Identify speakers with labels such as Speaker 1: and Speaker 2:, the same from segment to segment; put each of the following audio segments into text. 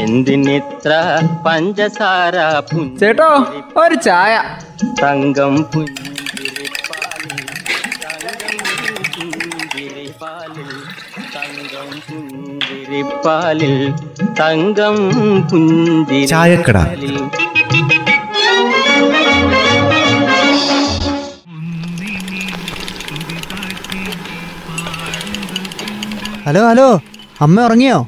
Speaker 1: എന്തിനിത്ര പഞ്ചസാര
Speaker 2: ചേട്ടോ ഒരു ചായ.
Speaker 1: തങ്കം പുഞ്ചിരിപ്പാലിൽ തങ്കം പുഞ്ചിരിപ്പാലിൽ തങ്കം പുഞ്ചിരിപ്പാലിൽ.
Speaker 3: Hello hello. അമ്മ ഉറങ്ങിയോ?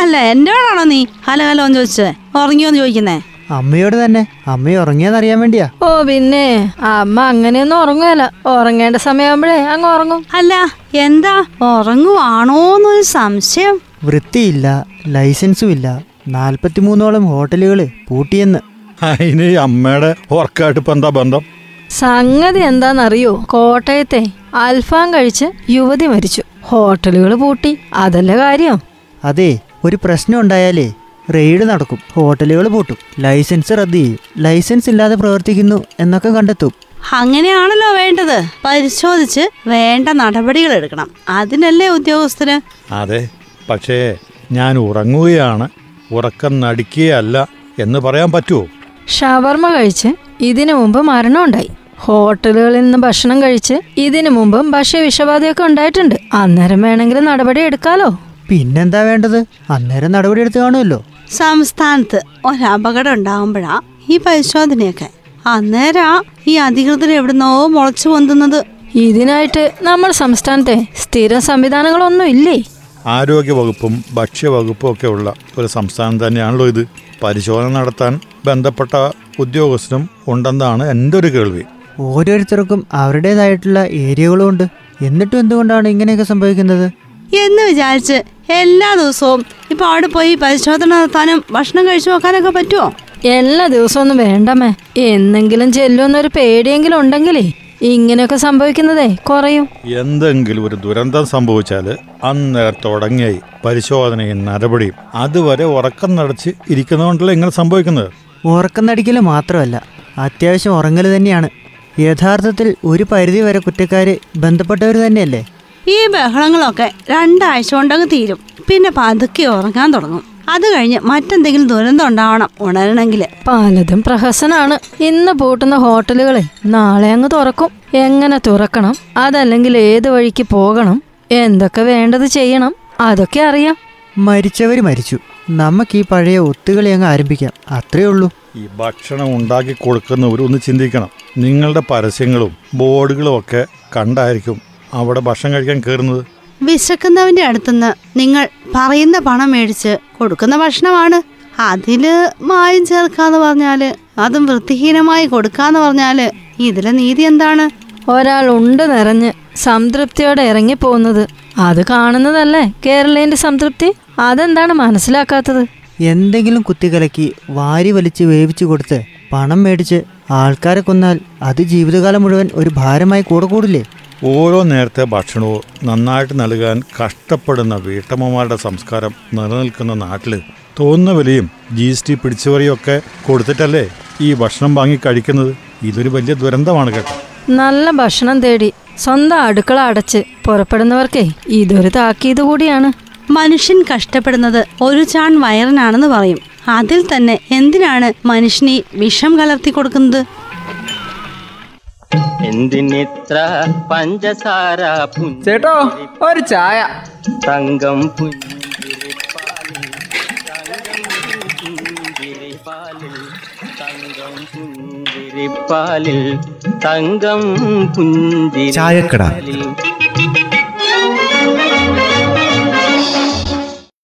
Speaker 4: അല്ല എന്നോടാണോ നീ? ഹലോ ഹലോ എന്ന് ചോദിച്ചത്. ഉറങ്ങിയോന്ന് ചോദിക്കുന്നേ?
Speaker 3: അമ്മയോട് തന്നെ. അമ്മ ഉറങ്ങിയെന്നറിയാൻ വേണ്ടിയാ.
Speaker 5: ഓ പിന്നെ അമ്മ അങ്ങനെയൊന്നും ഉറങ്ങുകയല്ല. ഉറങ്ങേണ്ട സമയമാകുമ്പോഴേ അങ്ങ് ഉറങ്ങും.
Speaker 4: അല്ല എന്താ? ഉറങ്ങുവാണോന്നൊരു സംശയം.
Speaker 3: വൃത്തിയില്ല ലൈസൻസും ഇല്ല നാൽപ്പത്തിമൂന്നോളം ഹോട്ടലുകൾ പൂട്ടിയെന്ന്.
Speaker 6: അതിന് അമ്മയുടെ ഉറക്കായിട്ട് ഇപ്പൊ എന്താ ബന്ധം?
Speaker 5: സംഗതി എന്താണെന്നറിയോ? കോട്ടയത്തെ അൽഫാം കഴിച്ച് യുവതി മരിച്ചു. ഹോട്ടലുകൾ പൂട്ടി. അതല്ല കാര്യം?
Speaker 3: അതെ ഒരു പ്രശ്നം ഉണ്ടായാലേ റെയ്ഡ് നടക്കും. ഹോട്ടലുകൾ പൂട്ടും. ലൈസൻസ് റദ്ദ് ചെയ്യും. ലൈസൻസ് ഇല്ലാതെ പ്രവർത്തിക്കുന്നു എന്നൊക്കെ കണ്ടെത്തും.
Speaker 4: അങ്ങനെയാണല്ലോ വേണ്ടത്. പരിശോധിച്ച് വേണ്ട നടപടികൾ എടുക്കണം. അതിനല്ലേ ഉദ്യോഗസ്ഥന്?
Speaker 6: അതെ. പക്ഷേ ഞാൻ ഉറങ്ങുകയാണ്. ഉറക്കം നടിക്കുകയല്ല എന്ന് പറയാൻ പറ്റുമോ
Speaker 5: ഷവർമ കഴിച്ച് ഇതിനു മുമ്പ് മരണമുണ്ടായി ഹോട്ടലുകളിൽ നിന്ന് ഭക്ഷണം കഴിച്ച് ഇതിനു മുമ്പും ഭക്ഷ്യ വിഷബാധയൊക്കെ ഉണ്ടായിട്ടുണ്ട്. അന്നേരം വേണമെങ്കിൽ നടപടി എടുക്കാലോ.
Speaker 3: പിന്നെന്താ വേണ്ടത്? അന്നേരം നടപടി എടുത്ത് കാണുമല്ലോ.
Speaker 4: സംസ്ഥാനത്ത് ഒരപകടം ഉണ്ടാകുമ്പോഴാ ഈ പരിശോധനയൊക്കെ. അന്നേരാ ഈ അധികൃതർ എവിടുന്നോ മുളച്ചു പൊന്തുന്നത്.
Speaker 5: ഇതിനായിട്ട് നമ്മൾ സംസ്ഥാനത്തെ സ്ഥിര സംവിധാനങ്ങളൊന്നും ഇല്ലേ?
Speaker 6: ആരോഗ്യവകുപ്പും ഭക്ഷ്യവകുപ്പും ഒക്കെ ഉള്ള ഒരു സംസ്ഥാനം തന്നെയാണല്ലോ ഇത്. പരിശോധന നടത്താൻ ബന്ധപ്പെട്ട ഉദ്യോഗസ്ഥനും ഉണ്ടെന്നാണ് എന്റെ ഒരു കേൾവി.
Speaker 3: ഓരോരുത്തർക്കും അവരുടേതായിട്ടുള്ള ഏരിയകളും ഉണ്ട്. എന്നിട്ടും എന്തുകൊണ്ടാണ് ഇങ്ങനെയൊക്കെ സംഭവിക്കുന്നത്?
Speaker 4: എന്ന് വിചാരിച്ച് എല്ലാ ദിവസവും. ഇപ്പൊ അവിടെ പോയി പരിശോധന നടത്താനും ഭക്ഷണം കഴിച്ചു നോക്കാനൊക്കെ പറ്റുമോ
Speaker 5: എല്ലാ ദിവസവും ഒന്നും വേണ്ടമ്മേ. എന്നെങ്കിലും ചെല്ലുമെന്നൊരു പേടിയെങ്കിലും ഉണ്ടെങ്കിലേ ഇങ്ങനെയൊക്കെ സംഭവിക്കുന്നതേ കുറയും.
Speaker 6: എന്തെങ്കിലും ഒരു ദുരന്തം സംഭവിച്ചാൽ അന്നേരം തുടങ്ങിയായി പരിശോധനയും നടപടിയും അതുവരെ ഉറക്കം നടച്ച് ഇരിക്കുന്നതുകൊണ്ടല്ലേ ഇങ്ങനെ സംഭവിക്കുന്നത്?
Speaker 3: ഉറക്കം നടിക്കൽ മാത്രമല്ല അത്യാവശ്യം ഉറങ്ങൽ തന്നെയാണ്. യഥാർത്ഥത്തിൽ ഒരു പരിധി വരെ കുറ്റക്കാര് ബന്ധപ്പെട്ടവർ തന്നെയല്ലേ?
Speaker 4: ഈ ബഹളങ്ങളൊക്കെ രണ്ടാഴ്ച കൊണ്ടങ്ങ് തീരും. പിന്നെ പതുക്കെ ഉറങ്ങാൻ തുടങ്ങും. അത് കഴിഞ്ഞ് മറ്റെന്തെങ്കിലും ദുരന്തം ഉണ്ടാവണം ഉണരണമെങ്കിൽ.
Speaker 5: പലതും പ്രഹസനാണ്. ഇന്ന് പൂട്ടുന്ന ഹോട്ടലുകളെ നാളെ അങ്ങ് തുറക്കും. എങ്ങനെ തുറക്കണം? അതല്ലെങ്കിൽ ഏത് വഴിക്ക് പോകണം? എന്തൊക്കെ വേണ്ടത് ചെയ്യണം? അതൊക്കെ അറിയാം.
Speaker 3: മരിച്ചവർ മരിച്ചു. നമുക്ക് ഈ പഴയ ഒത്തുകളി അങ്ങ് ആരംഭിക്കാം. അത്രേ ഉള്ളൂ.
Speaker 6: ഈ ഭക്ഷണം ഉണ്ടാക്കി കൊടുക്കുന്നവർ ഒന്ന് ചിന്തിക്കണം. നിങ്ങളുടെ പരസ്യങ്ങളും ബോർഡുകളും ഒക്കെ കണ്ടായിരിക്കും അവിടെ ഭക്ഷണം കഴിക്കാൻ കയറുന്നത്?
Speaker 4: വിശക്കുന്നവന്റെ അടുത്തുനിന്ന് നിങ്ങൾ പറയുന്ന പണം മേടിച്ച് കൊടുക്കുന്ന ഭക്ഷണമാണ്. അതിൽ മായം ചേർക്കാന്ന് പറഞ്ഞാൽ അതും വൃത്തിഹീനമായി കൊടുക്കാന്ന് പറഞ്ഞാൽ ഇതിലെ നീതി എന്താണ്?
Speaker 5: ഒരാൾ ഉണ്ട് നിറഞ്ഞ് സംതൃപ്തിയോടെ ഇറങ്ങിപ്പോകുന്നത്. അത് കാണുന്നതല്ലേ കേരളീയന്റെ സംതൃപ്തി? അതെന്താണ് മനസ്സിലാക്കാത്തത്?
Speaker 3: എന്തെങ്കിലും കുത്തികലക്കി വാരി വലിച്ച് വേവിച്ചു കൊടുത്ത് പണം മേടിച്ച് ആൾക്കാരെ കൊന്നാൽ അത് ജീവിതകാലം മുഴുവൻ ഒരു ഭാരമായി കൂടെ കൂടില്ലേ?
Speaker 6: ഓരോ നേരത്തെ ഭക്ഷണവും നന്നായിട്ട് നൽകാൻ കഷ്ടപ്പെടുന്ന വീട്ടമ്മമാരുടെ സംസ്കാരം നിലനിൽക്കുന്ന നാട്ടിൽ തോന്നുന്ന വിലയും ജി എസ് ടി പിടിച്ചുപറിയൊക്കെ കൊടുത്തിട്ടല്ലേ ഈ ഭക്ഷണം വാങ്ങി കഴിക്കുന്നത്? ഇതൊരു വലിയ ദുരന്തമാണ് കേട്ടോ.
Speaker 5: നല്ല ഭക്ഷണം തേടി സ്വന്തം അടുക്കള അടച്ച് പുറപ്പെടുന്നവർക്കേ ഇതൊരു താക്കീത് കൂടിയാണ്.
Speaker 4: മനുഷ്യൻ കഷ്ടപ്പെടുന്നത് ഒരു ചാൺ വയറിനാണെന്ന് പറയും. അതിൽ തന്നെ എന്തിനാണ് മനുഷ്യനെ വിഷം കലർത്തി കൊടുക്കുന്നത്?
Speaker 1: എന്തിനിത്ര പഞ്ചസാര
Speaker 2: ചേട്ടോ ഒരു ചായ
Speaker 1: തങ്കം പുഞ്ചിരിപ്പാലിൽ തങ്കം പുഞ്ചിരിപ്പാലിൽ തങ്കം പുഞ്ചിരിപ്പാലിൽ തങ്കം
Speaker 7: ചായക്കട.
Speaker 1: പുഞ്ചിരിപ്പാലിൽ